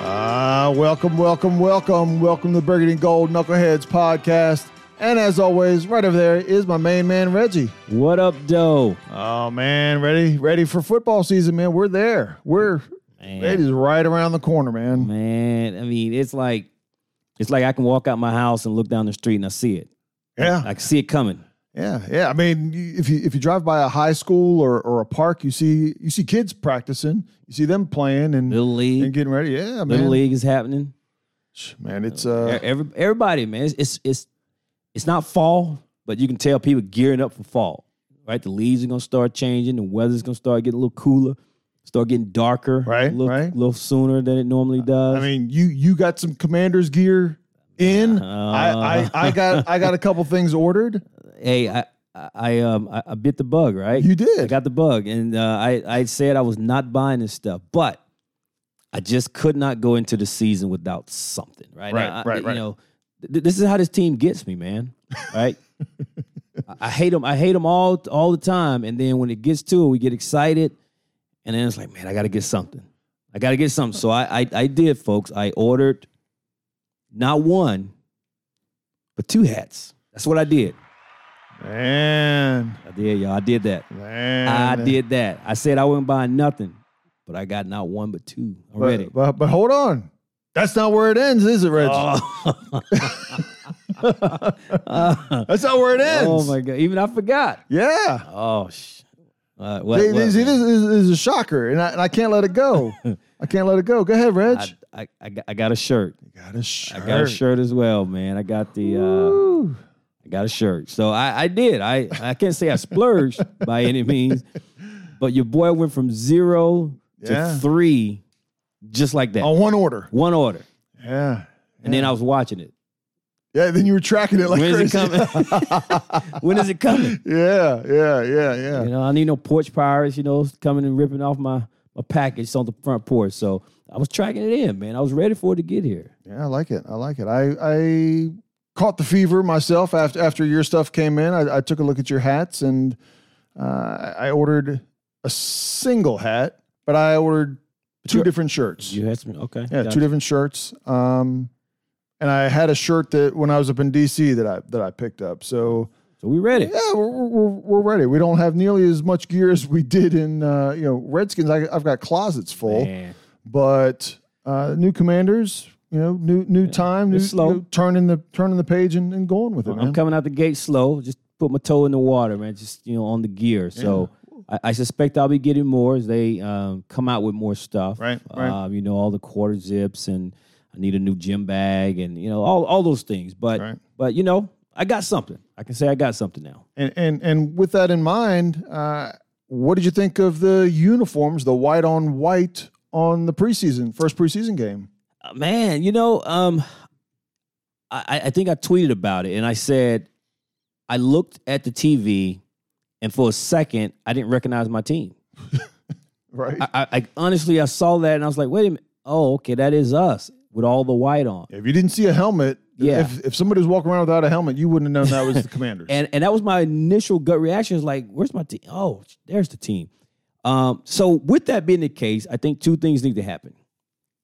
Uh, welcome, welcome, welcome, welcome to the Burgundy and Gold Knuckleheads podcast. And as always, right over there is my main man Reggie. What up, Doe? Oh man, ready, ready for football season, man. We're there. We're Man. it is right around the corner, man. Man, I mean, it's like it's like I can walk out my house and look down the street and I see it. Yeah, I can see it coming. Yeah, yeah. I mean, if you if you drive by a high school or, or a park, you see you see kids practicing. You see them playing and, Little league and getting ready. Yeah, man. little league is happening. Man, it's uh, Every, everybody, man, it's, it's it's it's not fall, but you can tell people gearing up for fall. Right, the leaves are gonna start changing. The weather's gonna start getting a little cooler, start getting darker, Right, a little, right. little sooner than it normally does. I mean, you you got some Commanders gear in. Uh. I, I I got I got a couple things ordered. Hey, I I, um I, I bit the bug, right? You did. I got the bug, and uh, I I said I was not buying this stuff, but I just could not go into the season without something, right? Right, I- I- right, you right. know, th- this is how this team gets me, man. Right? I, I hate them. I hate them all all the time, and then when it gets to it, we get excited, and then it's like, man, I got to get something. I got to get something. So I, I I did, folks. I ordered not one, but two hats. That's what I did. Man, I did, y'all. I did that. man. I did that. I said I wouldn't buy nothing, but I got not one but two But, already. but, but hold on. That's not where it ends, is it, Reg? Oh. That's not where it ends. oh my god! Even I forgot. Yeah. Oh sh. Uh, what, what, this is, is a shocker, and I, and I can't let it go. I can't let it go. Go ahead, Reg. I, I, I, got, I got a shirt. got a shirt. I got a shirt as well, man. I got the. Uh. I got a shirt. So I, I did. I, I can't say I splurged by any means, but your boy went from zero to three, just like that. On one order. One order, Yeah. and then I was watching it. Yeah, then you were tracking it like when is crazy. it coming? when is it coming? yeah, yeah, yeah, yeah. You know, I need no porch pirates, you know, coming and ripping off my, my package on the front porch. So I was tracking it in, man. I was ready for it to get here. Yeah, I like it. I like it. I I caught the fever myself after after your stuff came in. I, I took a look at your hats and uh, I ordered a single hat, but I ordered two different shirts. You had some, okay. yeah, gotcha. two different shirts. Um, and I had a shirt that when I was up in DC that I that I picked up. So So we ready. yeah, we're, we're, we're ready. We don't have nearly as much gear as we did in uh, you know Redskins. I, I've got closets full Man. but uh, new commanders, you know, new new time, new, slow. new- turning the turning the page and, and going with it, I'm coming out the gate slow. Just put my toe in the water, man. Just, you know, on the gear. So I, I suspect I'll be getting more as they um, come out with more stuff. Right, right. Um, you know, all the quarter zips and I need a new gym bag and, you know, all, all those things. But, Right. but, you know, I got something. I can say I got something now. And and and with that in mind, uh, what did you think of the uniforms, the white on white on the preseason first preseason game? Uh, man, you know, um, I, I think I tweeted about it and I said I looked at the TV and for a second I didn't recognize my team. Right. I, I, I honestly I saw that and I was like, wait a minute, oh okay, that is us with all the white on. if you didn't see a helmet, Yeah. if if somebody was walking around without a helmet, you wouldn't have known that was the Commanders. And and that was my initial gut reaction. Is like, where's my team? Oh, there's the team. Um, so with that being the case, I think two things need to happen,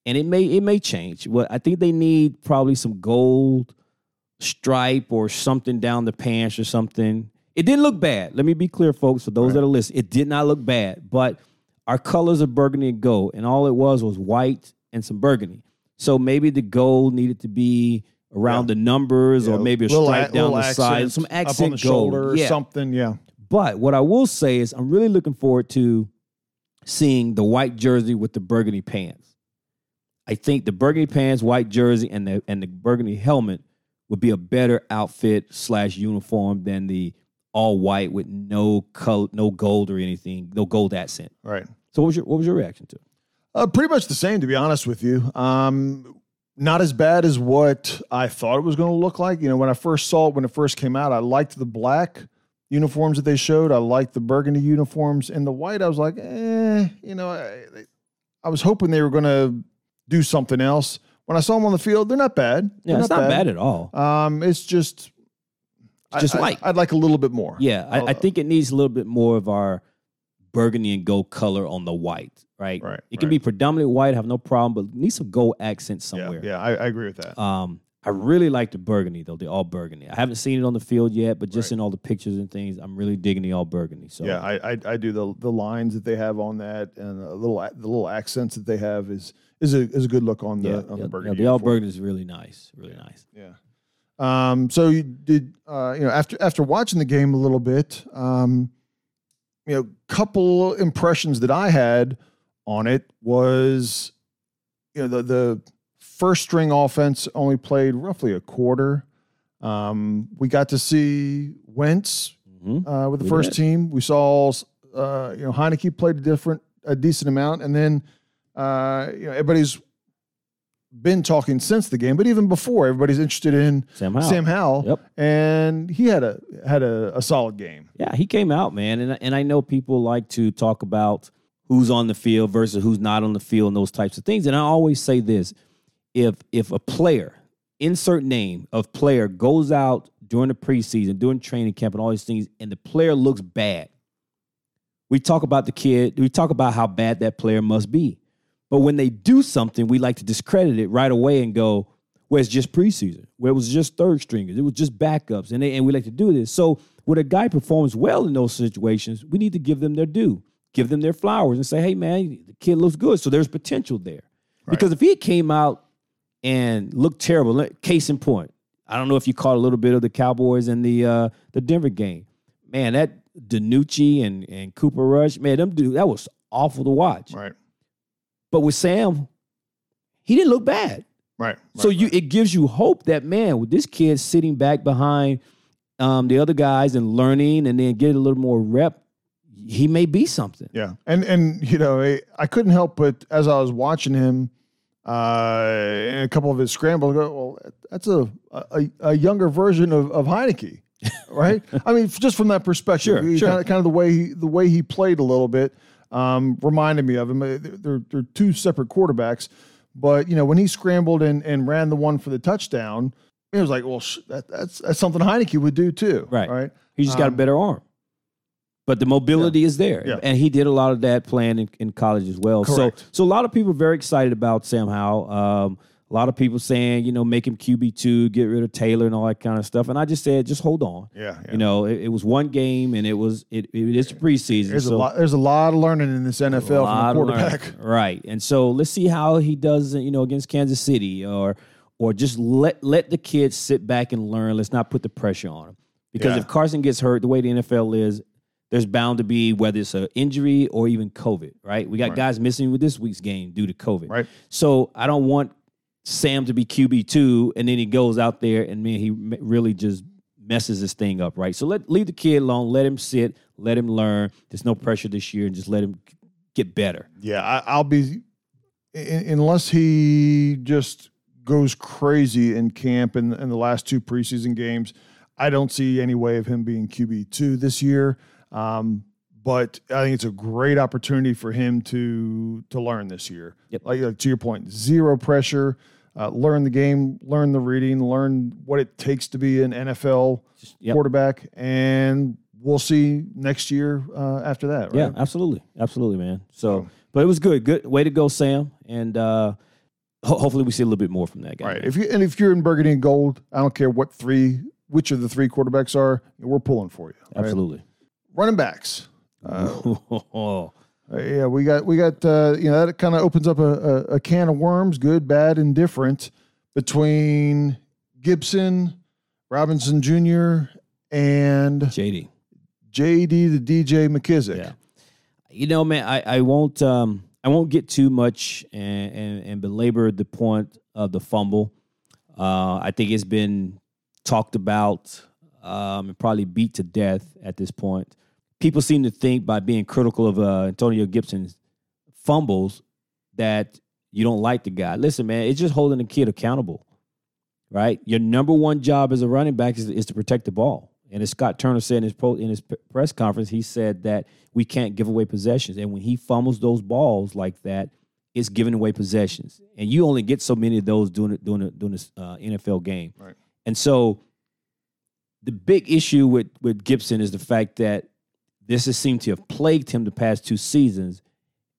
and it may it may change. Well, I think they need probably some gold stripe or something down the pants or something. It didn't look bad. Let me be clear, folks. For those that are listening, it did not look bad. But our colors are burgundy and gold, and all it was was white and some burgundy. So maybe the gold needed to be around the numbers, or maybe a little stripe a- down the side, accent some up accent on the gold. shoulder or yeah. something. Yeah. But what I will say is, I'm really looking forward to seeing the white jersey with the burgundy pants. I think the burgundy pants, white jersey, and the and the burgundy helmet would be a better outfit slash uniform than the all white with no color, no gold or anything, no gold accent. Right. So what was your what was your reaction to? it? Uh, pretty much the same, to be honest with you. Um, not as bad as what I thought it was going to look like. You know, when I first saw it, when it first came out, I liked the black uniforms that they showed. I liked the burgundy uniforms and the white. I was like, eh, you know, I, I was hoping they were going to do something else. When I saw them on the field, they're not bad. Yeah, They're it's not bad. at all. Um, it's just, It's just I, white. I, would like a little bit more. Yeah, I, I Uh, think it needs a little bit more of our burgundy and gold color on the white, right? Right, It can right. be predominantly white, have no problem, but need some gold accent Yeah, somewhere. yeah, I, I agree with that. Um, I really like the burgundy though, the all burgundy. I haven't seen it on the field yet, but just Right. in all the pictures and things, I'm really digging the all burgundy. So yeah, I, I I do the the lines that they have on that and a little the little accents that they have is is a is a good look on the yeah, on yeah, the yeah, burgundy. the all burgundy is really nice, really nice. Yeah. Um, so you did, uh, you know, after after watching the game a little bit, um, you know, couple impressions that I had on it was, you know, the the first string offense only played roughly a quarter. Um, we got to see Wentz hmm uh, with the We first did. team. We saw, uh, you know, Heinicke played a different, a decent amount, and then, uh, you know, everybody's been talking since the game, but even before, everybody's interested in Sam Howell. Sam Howell, Yep. and he had a had a, a solid game. Yeah, he came out, man, and and I know people like to talk about who's on the field versus who's not on the field and those types of things. And I always say this: if if a player, insert name of player, goes out during the preseason, during training camp, and all these things, and the player looks bad, we talk about the kid. We talk about how bad that player must be. But when they do something, we like to discredit it right away and go, well, it's just preseason, where it was just third stringers, it was just backups, and they, and we like to do this. So when a guy performs well in those situations, we need to give them their due, give them their flowers, and say, hey man, the kid looks good, so there's potential there. Because if he came out and looked terrible, case in point, I don't know if you caught a little bit of the Cowboys and the uh, the Denver game, man, that DiNucci and and Cooper Rush, man, them dude, that was awful to watch. Right, But with Sam, he didn't look bad. right. So you right. it gives you hope that man, with this kid sitting back behind um, the other guys and learning and then get a little more rep, he may be something. Yeah, and and you know, I, I couldn't help but as I was watching him, uh, a couple of his scrambles, go, well, that's a a, a younger version of of Heinicke, right? I mean, just from that perspective, Sure, sure. Kind, of, kind of the way he the way he played a little bit um, reminded me of him. Uh, They're they're two separate quarterbacks, but you know, when he scrambled and and ran the one for the touchdown, it was like, well, sh- that, that's that's something Heinicke would do too, Right. Right. He just got a Um, better arm. But the mobility is there. Yeah. And he did a lot of that playing in, in college as well. Correct. So so a lot of people are very excited about Sam Howell. Um, a lot of people saying, you know, make him QB2, get rid of Taylor and all that kind of stuff. And I just said, just hold on. Yeah, yeah. You know, it, it was one game and it was it, it is preseason. There's so a lot. There's a lot of learning in this NFL from a lot of quarterback. right? And so let's see how he does, you know, against Kansas City, or or just let let the kids sit back and learn. Let's not put the pressure on him because Yeah. if Carson gets hurt, the way the NFL is, there's bound to be whether it's an injury or even COVID. Right? We got Right. guys missing with this week's game due to COVID. Right. So I don't want Sam to be QB two, and then he goes out there and man, he really just messes this thing up, right? So let leave the kid alone, let him sit, let him learn. There's no pressure this year, and just let him get better. Yeah, I, I'll be un- unless he just goes crazy in camp in, in the last two preseason games. I don't see any way of him being QB two this year. Um, but I think it's a great opportunity for him to to learn this year. Yep. Like, like to your point, zero pressure. Uh, learn the game, learn the reading, learn what it takes to be an NFL Yep. quarterback, and we'll see next year uh, after that. Right? Yeah, absolutely, absolutely, man. So, but it was good. Good way to go, Sam. And uh, ho- hopefully, we see a little bit more from that guy. Right. If you and if you're in burgundy and gold, I don't care what three, which of the three quarterbacks are, we're pulling for you. right? Running backs. Uh, yeah, we got we got uh, you know that kind of opens up a, a, a can of worms, good, bad, and different between Gibson, Robinson Jr. and JD. JD the DJ McKissic. Yeah. You know, man, I, I won't um I won't get too much and, and, and belabor the point of the fumble. Uh, I think it's been talked about um, and probably beat to death at this point. People seem to think by being critical of uh, Antonio Gibson's fumbles that you don't like the guy. Listen, man, it's just holding the kid accountable, right? Your number one job as a running back is, is to protect the ball. And as Scott Turner said in his pro, in his press conference, he said that we can't give away possessions. And when he fumbles those balls like that, it's giving away possessions. And you only get so many of those during it- during during this uh, NFL game. Right. And so the big issue with with Gibson is the fact that this has seemed to have plagued him the past two seasons.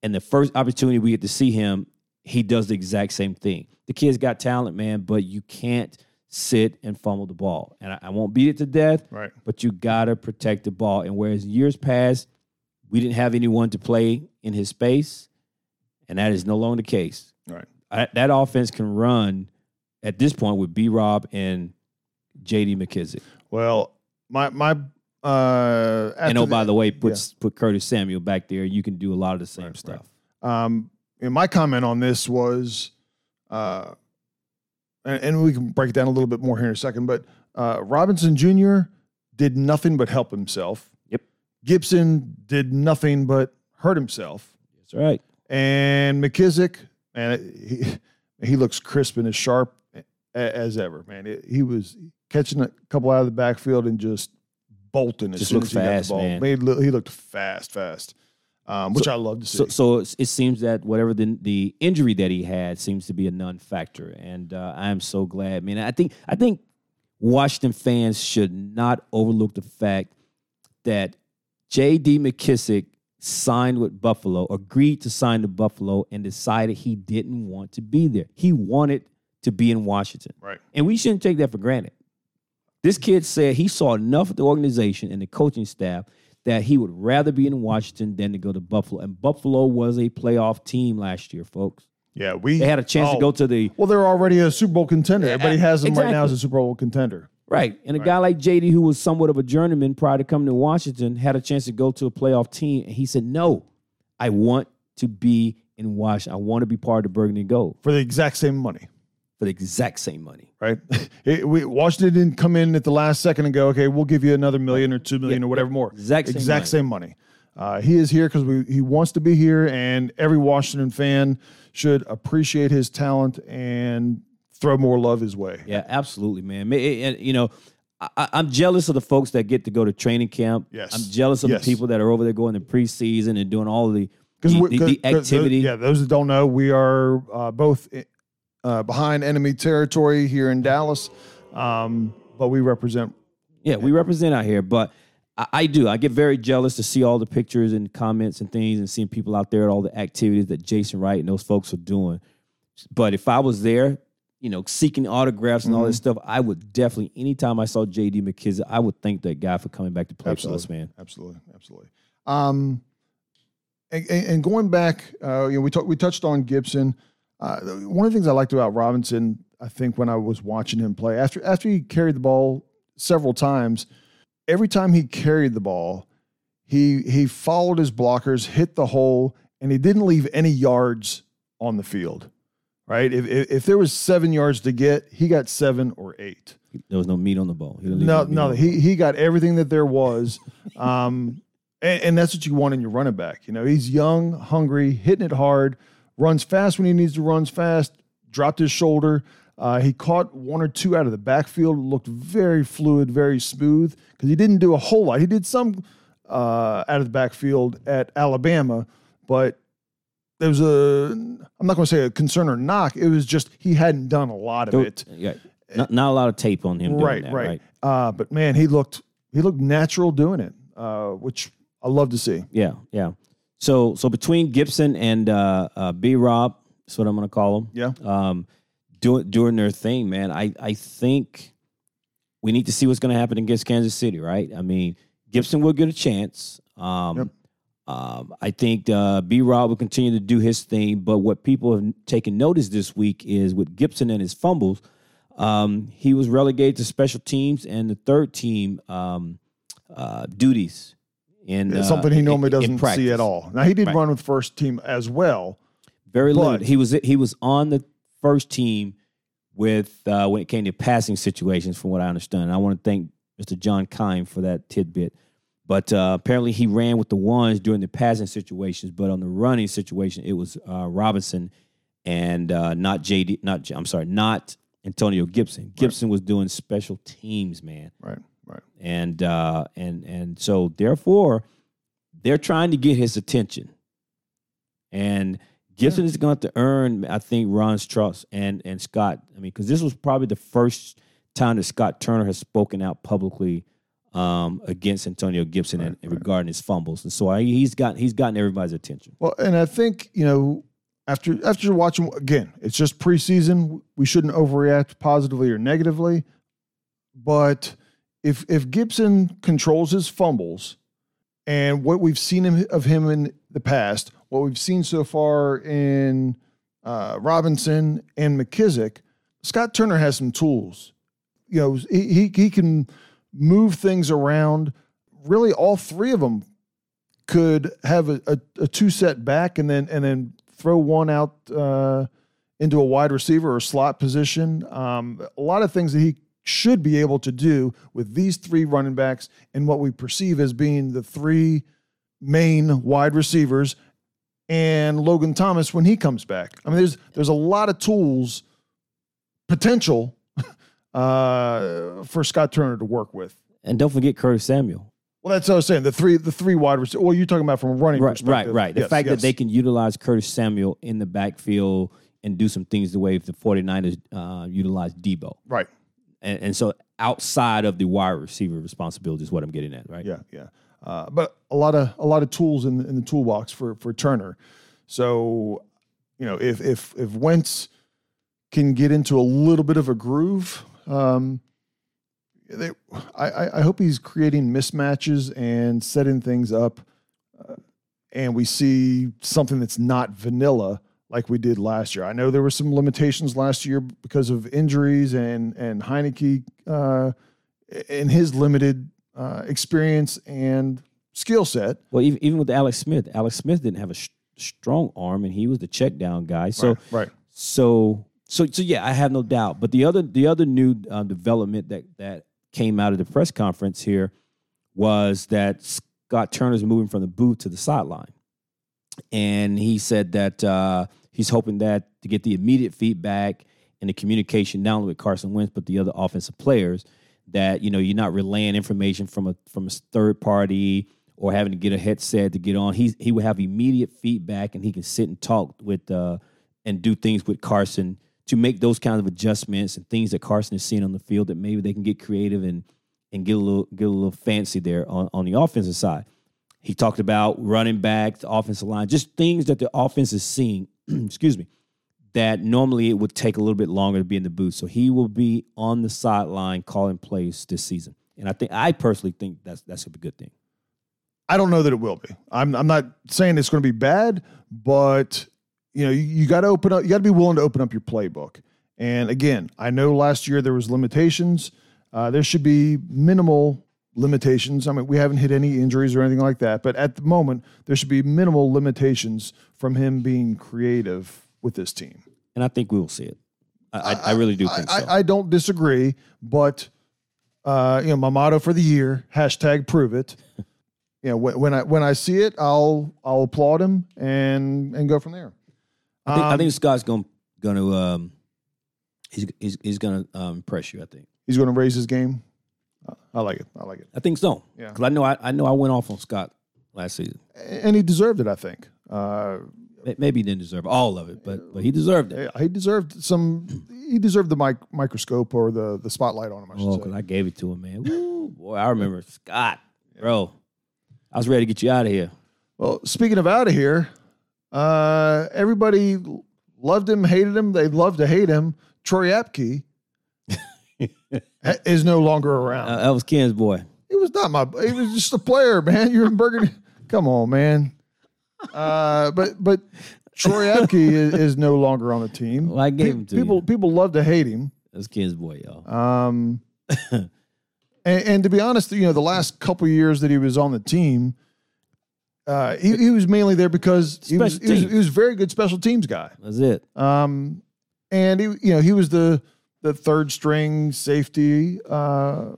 And the first opportunity we get to see him, he does the exact same thing. The kid's got talent, man, but you can't sit and fumble the ball. And I, I won't beat it to death, Right. but you gotta protect the ball. And whereas years past, we didn't have anyone to play in his space, and that is no longer the case. Right. I, that offense can run at this point with B Rob and JD McKissic. Well, my my uh and oh, by the way, put yeah. put Curtis Samuel back there. You can do a lot of the same Right, right. stuff. Um, and my comment on this was, uh, and, and we can break it down a little bit more here in a second, but uh, Robinson Jr. did nothing but help himself. Yep. Gibson did nothing but hurt himself. That's right. And McKissic, man, he, he looks crisp and as sharp as ever, man. It- he was catching a couple out of the backfield and just bolting as Just soon as he got fast, the ball. man. He, look- he looked fast, fast, um, which I love to see. So, so it seems that whatever the the injury that he had seems to be a non-factor, and uh, I am so glad, man. I think I think Washington fans should not overlook the fact that J.D. McKissic signed with Buffalo, agreed to sign to Buffalo, and decided he didn't want to be there. He wanted to be in Washington. right. And we shouldn't take that for granted. This kid said he saw enough of the organization and the coaching staff that he would rather be in Washington than to go to Buffalo. And Buffalo was a playoff team last year, folks. Yeah, we They had a chance to oh, go to the Well, they're already a Super Bowl contender. Everybody has them right now as a Super Bowl contender. right. And a guy like JD, who was somewhat of a journeyman prior to coming to Washington, had a chance to go to a playoff team. And he said, No, I want to be in Washington. I want to be part of the Burgundy Gold for the exact same money, for the exact same money. right? It- we, Washington didn't come in at the last second and go, okay, we'll give you another million or two million or whatever more. Exact same exact money. same money. Uh, he is here because he wants to be here, and every Washington fan should appreciate his talent and throw more love his way. Yeah, absolutely, man. It- you know, I- I'm jealous of the folks that get to go to training camp. Yes. I'm jealous of Yes. the people that are over there going to preseason and doing all the the, the, the activity. Those, yeah, those that don't know, we are uh, both uh, behind enemy territory here in Dallas, um, but we represent. Yeah, we represent out here, but I, I do. I get very jealous to see all the pictures and comments and things, and seeing people out there at all the activities that Jason Wright and those folks are doing. But if I was there, you know, seeking autographs and all Mm-hmm. this stuff, I would definitely. Anytime I saw J.D. McKissic, I would thank that guy for coming back to play for us, man. Absolutely, absolutely. Um, and, and going back, uh, you know, we talked, we touched on Gibson. Uh, one of the things I liked about Robinson, I think, when I was watching him play, after after he carried the ball several times, every time he carried the ball, he he followed his blockers, hit the hole, and he didn't leave any yards on the field. Right? If if, if there was seven yards to get, he got seven or eight. There was no meat on the ball. He didn't leave No, no, he he got everything that there was, um, and, and that's what you want in your running back. You know, he's young, hungry, hitting it hard, runs fast when he needs to runs fast. Dropped his shoulder. Uh, he caught one or two out of the backfield. Looked very fluid, very smooth because he didn't do a whole lot. He did some uh, out of the backfield at Alabama, but there was a I'm not going to say a concern or knock. It was just he hadn't done a lot of There- it. Yeah, not, not a lot of tape on him. Doing right, that, right, Uh, but man, he looked he looked natural doing it, uh, which I love to see. Yeah, yeah. So so between Gibson and uh, uh, B Rob, that's what I'm going to call them. Yeah. Um, doing doing their thing, man. I I think we need to see what's going to happen against Kansas City, right? I mean, Gibson will get a chance. Um, Yep. um, I think uh, B Rob will continue to do his thing, but what people have taken notice this week is with Gibson and his fumbles, um, he was relegated to special teams and the third team um, uh, duties. In, It's uh, something he normally in doesn't see at all. Now he did Right. run with first team as well. Very limited. He was he was on the first team with uh, when it came to passing situations, from what I understand. And I want to thank Mr. John Keim for that tidbit. But uh, apparently, he ran with the ones during the passing situations, but on the running situation, it was uh, Robinson and uh, not JD. Not I'm sorry, not Antonio Gibson. Gibson was doing special teams, man Right, right. and uh, and and so therefore they're trying to get his attention, and Gibson is going to earn, I think, Ron's trust and and Scott. I mean, because this was probably the first time that Scott Turner has spoken out publicly um, against Antonio Gibson and, and regarding his fumbles. And so I, he's got he's gotten everybody's attention. Well, and I think you know after after watching again, it's just preseason. We shouldn't overreact positively or negatively, but if if Gibson controls his fumbles and what we've seen of him in the past, what we've seen so far in uh, Robinson and McKissic, Scott Turner has some tools. You know, he, he he can move things around. Really, all three of them could have a, a, a two set back and then and then throw one out uh, into a wide receiver or slot position. Um, a lot of things that he should be able to do with these three running backs and what we perceive as being the three main wide receivers and Logan Thomas when he comes back. I mean, there's there's a lot of tools potential uh, for Scott Turner to work with. And don't forget Curtis Samuel. Well, that's what I was saying. The three, the three wide receivers. Well, you're talking about from a running Right, perspective. right, right. The Yes, fact yes. that they can utilize Curtis Samuel in the backfield and do some things the way the 49ers uh, utilize Deebo. right, And, and so outside of the wide receiver responsibility is what I'm getting at, right? yeah, yeah. Uh, but a lot of a lot of tools in in the toolbox for for Turner. So, you know, if if if Wentz can get into a little bit of a groove, um, they, I I- I hope he's creating mismatches and setting things up, uh, and we see something that's not vanilla like we did last year. I know there were some limitations last year because of injuries and and Heinicke uh, in his limited uh, experience and skill set. Well, even, even with Alex Smith, Alex Smith didn't have a sh- strong arm, and he was the check down guy. So, right, right. so, so, so, yeah, I have no doubt. But the other, the other new uh, development that that came out of the press conference here was that Scott Turner's moving from the booth to the sideline, and he said that uh, he's hoping that to get the immediate feedback and the communication not only with Carson Wentz but the other offensive players that you know you're not relaying information from a from a third party or having to get a headset to get on. He he would have immediate feedback and he can sit and talk with uh, and do things with Carson to make those kinds of adjustments and things that Carson is seeing on the field that maybe they can get creative and and get a little get a little fancy there on, on the offensive side. He talked about running back, the offensive line, just things that the offense is seeing. excuse me, that normally it would take a little bit longer to be in the booth. So he will be on the sideline calling plays this season, and I think I personally think that's that's a good thing. I don't know that it will be. I'm I'm not saying it's going to be bad, but you know, you, you got to open up. You got to be willing to open up your playbook. And again, I know last year there was limitations. Uh, there should be minimal limitations. I mean, we haven't hit any injuries or anything like that, but at the moment, there should be minimal limitations from him being creative with this team. And I think we will see it. I, I, I really do think I, so. I, I don't disagree, but uh, you know, my motto for the year: hashtag prove it. you know, when, when I when I see it, I'll I'll applaud him and and go from there. I think, I Um, think Scott's going going to um, he's he's, he's going to um, impress you. I think. he's going to raise his game. I like it. I like it, I think so. Yeah. Because I know I, I know I went off on Scott last season. and he deserved it. I think. Uh, Maybe he didn't deserve all of it, but but he deserved it. he deserved some. He deserved the mic, microscope or the the spotlight on him. I should Oh, because I gave it to him, man. Woo, boy, I remember Scott, bro. I was ready to get you out of here. Well, speaking of out of here, uh, everybody loved him, hated him. They love to hate him. Troy Apke is no longer around. Uh, that was Ken's boy. he was not my. He was just a player, man. You're in Burgundy. Come on, man. Uh, but but Troy Apke is, is no longer on the team. Well, I gave Pe- him to people you. people love to hate him. That's Ken's boy, y'all. Um, and, and to be honest, you know, the last couple years that he was on the team, uh, he, he was mainly there because he was, he was he was very good special teams guy. That's it. Um, and he, you know, he was the the third string safety. Uh,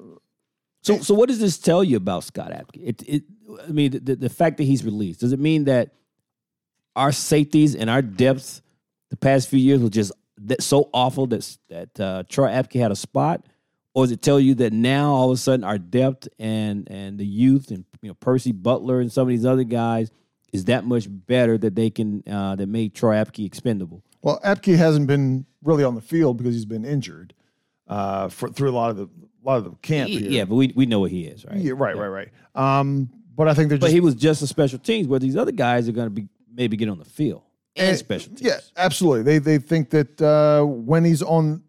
So, so what does this tell you about Scott Apke? It, it, I mean, the, the fact that he's released does it mean that our safeties and our depth the past few years was just that so awful that that uh, Troy Apke had a spot, or does it tell you that now all of a sudden our depth and and the youth and you know Percy Butler and some of these other guys is that much better that they can uh, that made Troy Apke expendable? Well, Apke hasn't been really on the field because he's been injured uh, for through a lot of the a lot of them can't. He- here. yeah, but we, we know what he is, right? Yeah, right, right, right. Um, but I think they're But just he was just a special teams, where these other guys are going to be maybe get on the field and, And- special teams. Yeah, absolutely. They they think that uh, when he's on,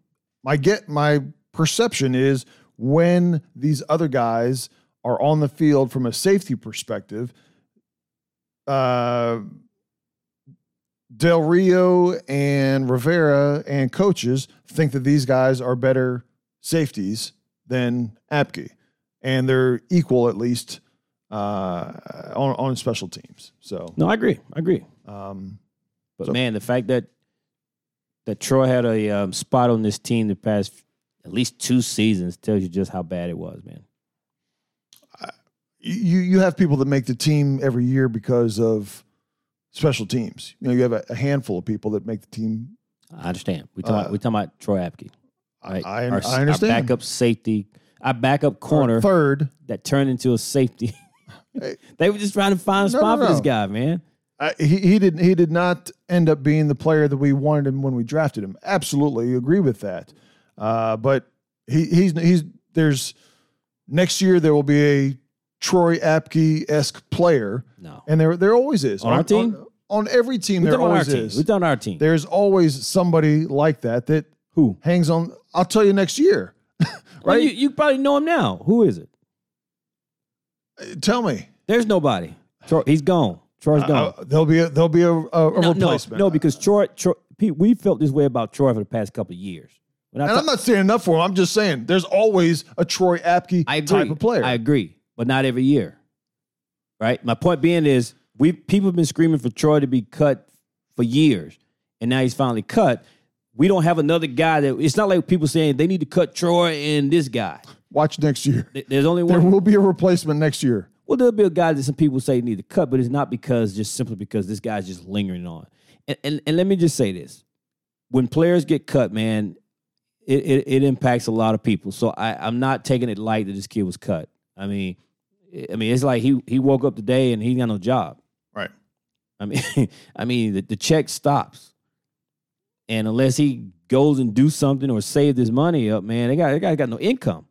my get my perception is when these other guys are on the field from a safety perspective, uh, Del Rio and Rivera and coaches think that these guys are better safeties than Apke, and they're equal at least uh, on on special teams. So. No, I agree. I agree. Um, But So- man, the fact that that Troy had a um, spot on this team the past at least two seasons tells you just how bad it was, man. you you have people that make the team every year because of special teams. You know, you have a, a handful of people that make the team. I understand. We talking Uh, about, we talking about Troy Apke. Right? I- our, I understand. Our backup safety, our backup corner Third, that turned into a safety. Hey. they were just trying to find a No, spot no, for this guy, man. I, he he did he did not end up being the player that we wanted him when we drafted him. Absolutely agree with that. Uh, but he he's he's there's next year there will be a Troy Apke esque player, No. and there there always is On our team? On, on every team, We're there talking about our always is. We're talking our team. There's always somebody like that that Who? hangs on. I'll tell you next year. Well, right? you, you probably know him now. Who is it? Tell me. There's nobody. Troy, he's gone. Troy's gone. Uh, there'll be a there'll be a, a, a no, no, replacement. no, because Troy, Troy, Pete, we felt this way about Troy for the past couple of years. And I'm not saying enough for him. I'm just saying there's always a Troy Apke type of player. I agree, but not every year. Right. My point being is, we people have been screaming for Troy to be cut for years, and now he's finally cut. We don't have another guy that. It's not like people saying they need to cut Troy and this guy. Watch next year. There's only one. There will be a replacement next year. Well, there'll be a guy that some people say need to cut, but it's not because just simply because this guy's just lingering on. And and, and let me just say this: when players get cut, man, it, it, it impacts a lot of people. So I, I'm not taking it light that this kid was cut. I mean, I mean, it's like he he woke up today and he got no job. Right. I mean, I mean, the, the check stops, and unless he goes and do something or save this money up, man, they got they got, got no income.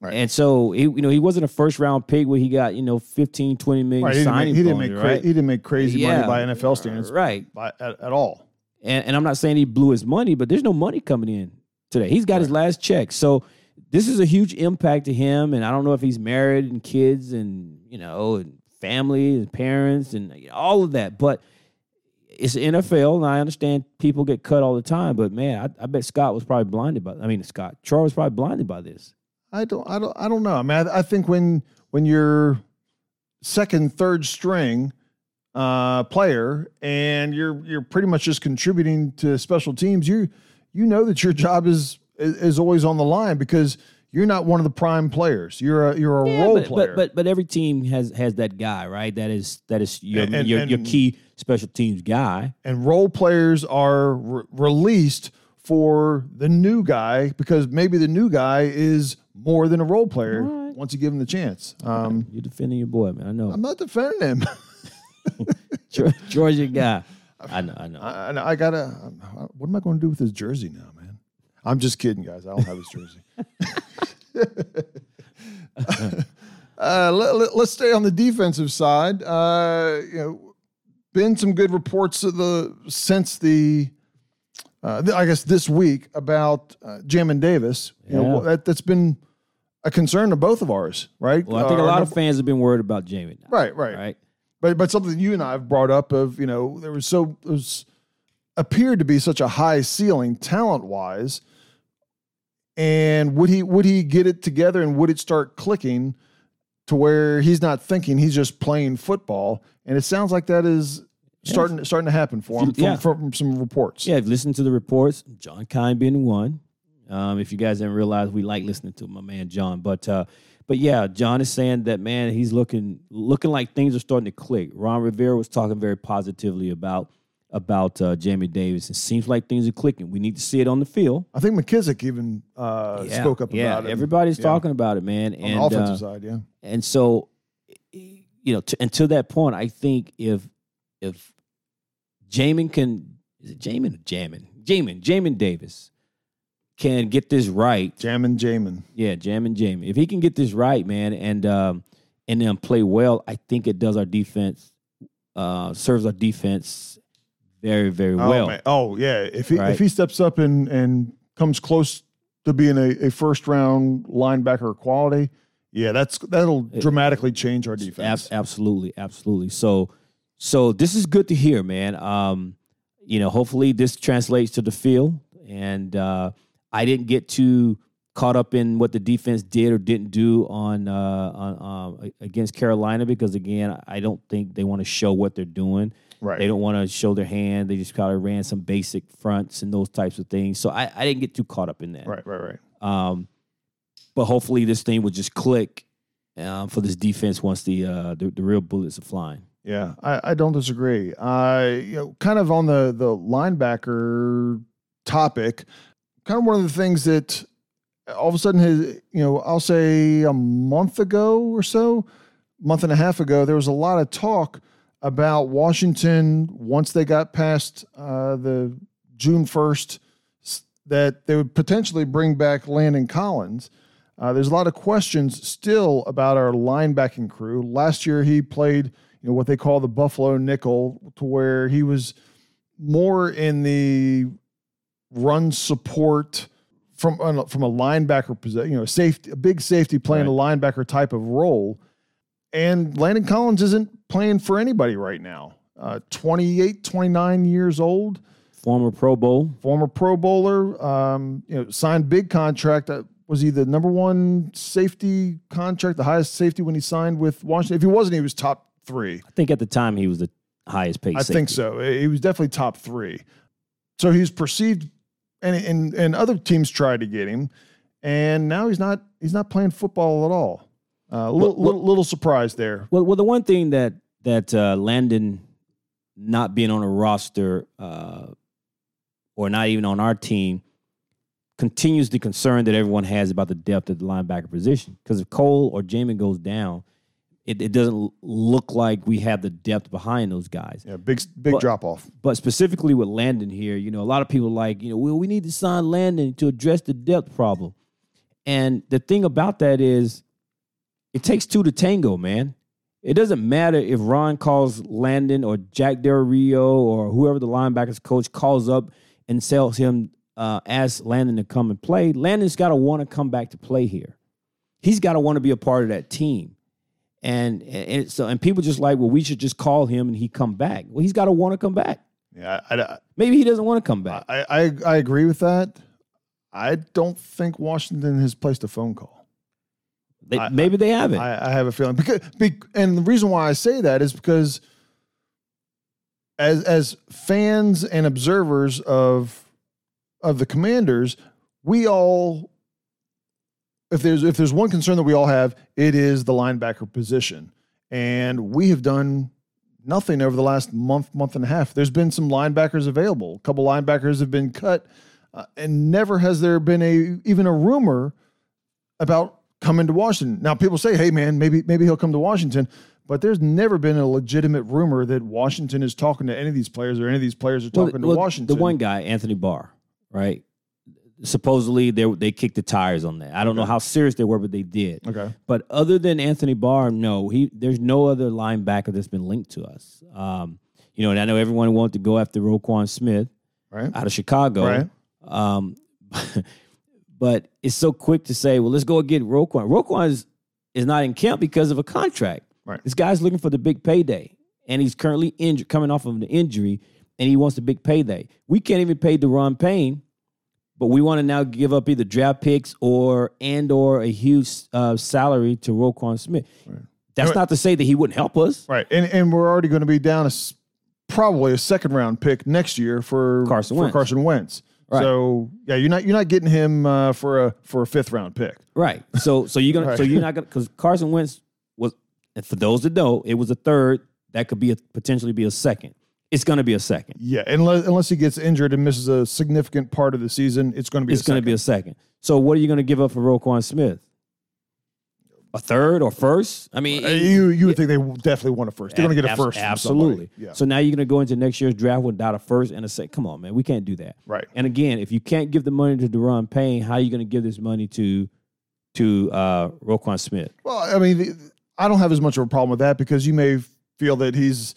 Right. And so he, you know, he wasn't a first round pick where he got you know 15, 20 million Right. He didn't make, he didn't make, cra- he didn't make crazy Yeah. money by NFL standards right? by, at, at all. And, and I'm not saying he blew his money, but there's no money coming in today. He's got his last check, so this is a huge impact to him. And I don't know if he's married and kids and you know and family and parents and all of that, but it's NFL, and I understand people get cut all the time. But man, I, I bet Scott was probably blinded by. I mean, Scott Charles was probably blinded by this. I don't I don't I don't know. I mean, I, I think when when you're second, third string uh, player and you're you're pretty much just contributing to special teams, you you know that your job is is, is always on the line because you're not one of the prime players. You're a you're a Yeah, role but, player. But, but but every team has has that guy, right? That is that is your And- and- your, your key special teams guy. and role players are re- released for the new guy because maybe the new guy is more than a role player right. once you give him the chance. Um, You're defending your boy, man. I know. I'm not defending him. Georgia guy. I know. I know. I, I- I gotta. What am I going to do with his jersey now, man? I'm just kidding, guys. I don't have his jersey. uh, let, us stay on the defensive side. Uh, you know, been some good reports of the since the. Uh, th- I guess this week about uh, Jamin Davis. You know, Yeah. that that's been a concern of both of ours, right? well, I think a Uh, lot of fans have been worried about Jamie. Right, right, Right. But but something you and I have brought up of you know there was so there was appeared to be such a high ceiling talent wise, and would he would he get it together and would it start clicking to where he's not thinking he's just playing football and it sounds like that is starting starting to happen for him from, Yeah. from some reports. Yeah, I've listened to the reports. John Keim being one. Um, if you guys didn't realize, we like listening to my man John. But uh, but yeah, John is saying that man, he's looking looking like things are starting to click. Ron Rivera was talking very positively about about uh, Jamie Davis. It seems like things are clicking. We need to see it on the field. I think McKissic even uh, Yeah, spoke up yeah, about it. Yeah, everybody's Yeah. talking about it, man. on and the offensive uh, side. Yeah, and so, you know, to, and to that point, I think if if Jamin can is it Jamin or Jamin? Jamin, Jamin Davis can get this right, Jamin Jamin. yeah, Jam and Jamie. If he can get this right, man, and um, and then play well, I think it does our defense, uh, serves our defense very, very Oh, well. man. oh yeah. If he Right. if he steps up and and comes close to being a, a first round linebacker quality, yeah, that's that'll dramatically change our Ab- defense. absolutely, absolutely. So, so this is good to hear, man. Um, you know, hopefully this translates to the field. And uh, I didn't get too caught up in what the defense did or didn't do on uh, on um, against Carolina because again, I don't think they want to show what they're doing. Right. They don't want to show their hand. They just kind of ran some basic fronts and those types of things. So I, I didn't get too caught up in that. right, right, right. Um, but hopefully this thing will just click um, for this defense once the, uh, the the real bullets are flying. Yeah, I, I don't disagree. Uh, you know, kind of on the the linebacker topic, kind of one of the things that all of a sudden has you know I'll say a month ago or so, month and a half ago, there was a lot of talk about Washington once they got past uh, the June first that they would potentially bring back Landon Collins. Uh, there's a lot of questions still about our linebacking crew. Last year, he played, you know, what they call the Buffalo nickel, to where he was more in the run support from from a linebacker position, you know, safety, a big safety playing a linebacker type of role. And Landon Collins isn't playing for anybody right now. Uh, 28, 29 years old Former Pro Bowl. former Pro Bowler, um, you know, signed big contract. Uh, was he the number one safety contract, the highest safety when he signed with Washington? If he wasn't, he was top three. I think at the time he was the highest paid. I think so. He was definitely top three. So he's perceived, and and and other teams tried to get him, and now he's not he's not playing football at all. Uh, a little, Well- little, little surprise there. Well, well, the one thing that that uh, Landon not being on a roster uh, or not even on our team continues the concern that everyone has about the depth of the linebacker position. Because if Cole or Jamin goes down, it, it doesn't look like we have the depth behind those guys. Yeah, big big But- drop off. But specifically with Landon here, you know, a lot of people like, you know, well, we need to sign Landon to address the depth problem. And the thing about that is, it takes two to tango, man. It doesn't matter if Ron calls Landon or Jack Del Rio or whoever the linebackers coach calls up and tells him, uh, asks Landon to come and play. Landon's got to want to come back to play here. He's got to want to be a part of that team. And, and so and people just like, well, we should just call him and he come back. Well, he's got to want to come back. Yeah, I, I, Maybe he doesn't want to come back. I, I I agree with that. I don't think Washington has placed a phone call. They, I- maybe they haven't. I, I have a feeling because, be, and the reason why I say that is because as as fans and observers of of the Commanders, we all if there's if there's one concern that we all have, it is the linebacker position, and we have done nothing over the last month month and a half. There's been some linebackers available. A couple linebackers have been cut, uh, and never has there been a even a rumor about coming to Washington. Now people say, "Hey man, maybe maybe he'll come to Washington." But there's never been a legitimate rumor that Washington is talking to any of these players or any of these players are talking well, to Washington. The one guy, Anthony Barr, right? Supposedly they they kicked the tires on that. I don't know how serious they were, but they did. Okay. But other than Anthony Barr, no, he there's no other linebacker that's been linked to us. Um, you know, and I know everyone wanted to go after Roquan Smith Right. out of Chicago. Right. Um, but it's so quick to say, well, let's go get Roquan. Roquan is, is not in camp because of a contract. Right. This guy's looking for the big payday, and he's currently injured, coming off of an injury, and he wants the big payday. We can't even pay Daron Payne, but we want to now give up either draft picks or and or a huge uh, salary to Roquan Smith. That's Right. not to say that he wouldn't help us. Right. And and we're already going to be down a probably a second round pick next year for Carson for Wentz. Carson Wentz. Right. So yeah, you're not you're not getting him uh, for a for a fifth round pick. Right. So so you're gonna so you're not gonna because Carson Wentz was and for those that know, it was a third. That could be a potentially be a second. It's gonna be a second. Yeah, unless unless he gets injured and misses a significant part of the season, it's going to be. It's gonna be a second. So what are you gonna give up for Roquan Smith? A third or first. I mean, Uh, you you would think they definitely want a first. They're going to get a first. Absolutely. Yeah. So now you're going to go into next year's draft without a first and a second. Come on, man. We can't do that. Right. And again, if you can't give the money to Daron Payne, how are you going to give this money to to uh, Roquan Smith? Well, I mean, I don't have as much of a problem with that because you may feel that he's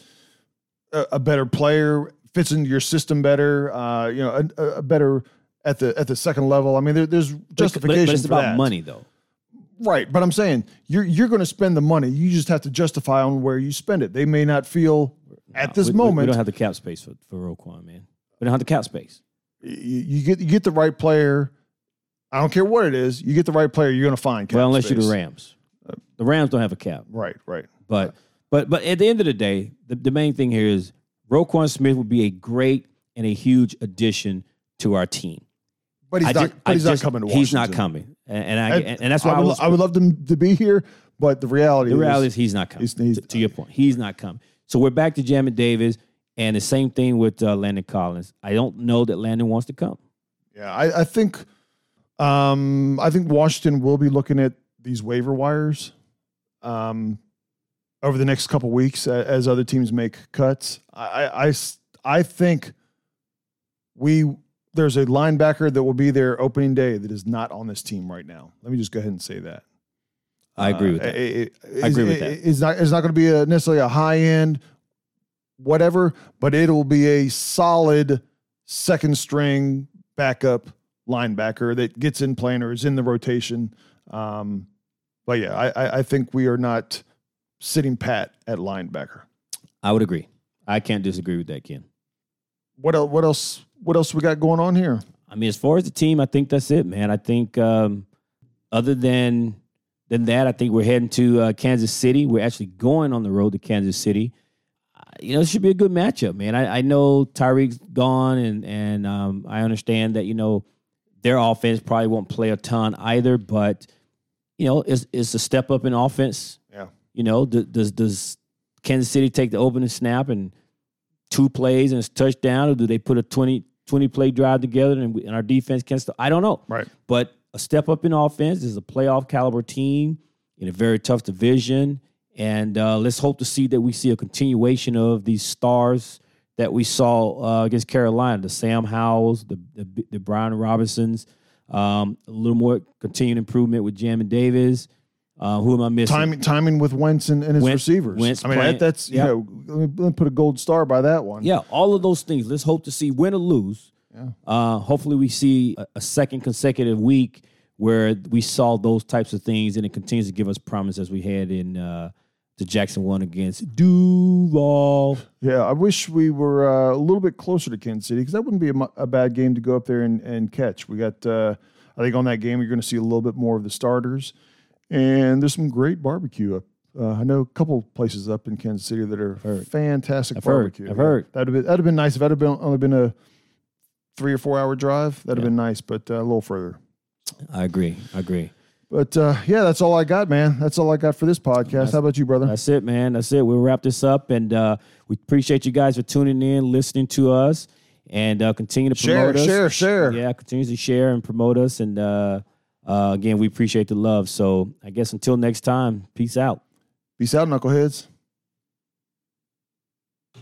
a, a better player, fits into your system better. Uh, you know, a, a better at the at the second level. I mean, there, there's But- justification but, it's for about that. money, though. Right? But I'm saying you're you're going to spend the money. You just have to justify on where you spend it. They may not feel at this We- we- we, don't have the cap space for, for Roquan, man. We don't have the cap space. you, you get you get the right player. I don't care what it is. You get the right player, you're going to find. Cap well, unless you're the Rams. The Rams don't have a cap. Right, right. But but but at the end of the day, the, the main thing here is Roquan Smith would be a great and a huge addition to our team. But he's I not. just- but he's just- not coming to Washington. He's not coming, and, and I And, and, that's why I, would, was. I would love them to be here, but the reality, the is, reality is he's not coming. he's- he's- to, to your point, he's not coming. So we're back to Jamin Davis, and the same thing with uh, Landon Collins. I don't know that Landon wants to come. Yeah, I, I think, um, I think Washington will be looking at these waiver wires, um, over the next couple weeks as, as other teams make cuts. I, I, I think we there's a linebacker that will be there opening day that is not on this team right now. Let me just go ahead and say that. I agree Uh, with that. it- it- I agree with it- that. It's not it's not going to be a, necessarily a high end, whatever, but it will be a solid second string backup linebacker that gets in playing or is in the rotation. Um, but yeah, I, I, I think we are not sitting pat at linebacker. I would agree. I can't disagree with that, Ken. What else? What else? What else we got going on here? I mean, as far as the team, I think that's it, man. I think um, other than than that, I think we're heading to uh, Kansas City. We're actually going on the road to Kansas City. Uh, you know, it should be a good matchup, man. I, I know Tyreek's gone, and and um, I understand that you know their offense probably won't play a ton either, but you know, it's it's a step up in offense. Yeah. You know, th- does does Kansas City take the opening snap and two plays and it's touchdown, or do they put a 20, 20 play drive together and, we, and our defense can't stop. I don't know. Right. But a step up in offense is a playoff caliber team in a very tough division. And uh, let's hope to see that we see a continuation of these stars that we saw uh, against Carolina, the Sam Howells, the the, the Brian Robinsons, um, a little more continued improvement with Jamin Davis. Uh, who am I missing? Timing, timing with Wentz and, and his Wentz- receivers. Wentz I mean, playing- that, that's Yep. you know, let me, let me put a gold star by that one. Yeah, all of those things. Let's hope to see win or lose. Yeah. Uh, hopefully, we see a, a second consecutive week where we saw those types of things, and it continues to give us promise as we had in uh, the Jackson one against Duval. Yeah, I wish we were uh, a little bit closer to Kansas City because that wouldn't be a, a bad game to go up there and, and catch. We got, uh, I think, on that game you're going to see a little bit more of the starters, and there's some great barbecue up. Uh, I know a couple places up in Kansas City that are fantastic I've heard. barbecue. I've heard. that'd have been that'd have been nice if that had been only been a three or four hour drive. That'd have been nice, but uh, a little further. I agree. I agree. But uh, yeah, that's all I got, man. That's all I got for this podcast. How about you, brother? That's it, man. That's it. We'll wrap this up, and uh, we appreciate you guys for tuning in, listening to us, and uh, continue to Share, promote us. share, share. Yeah, continue to share and promote us, and uh, uh, again, we appreciate the love. So I guess until next time, peace out. Peace out, knuckleheads.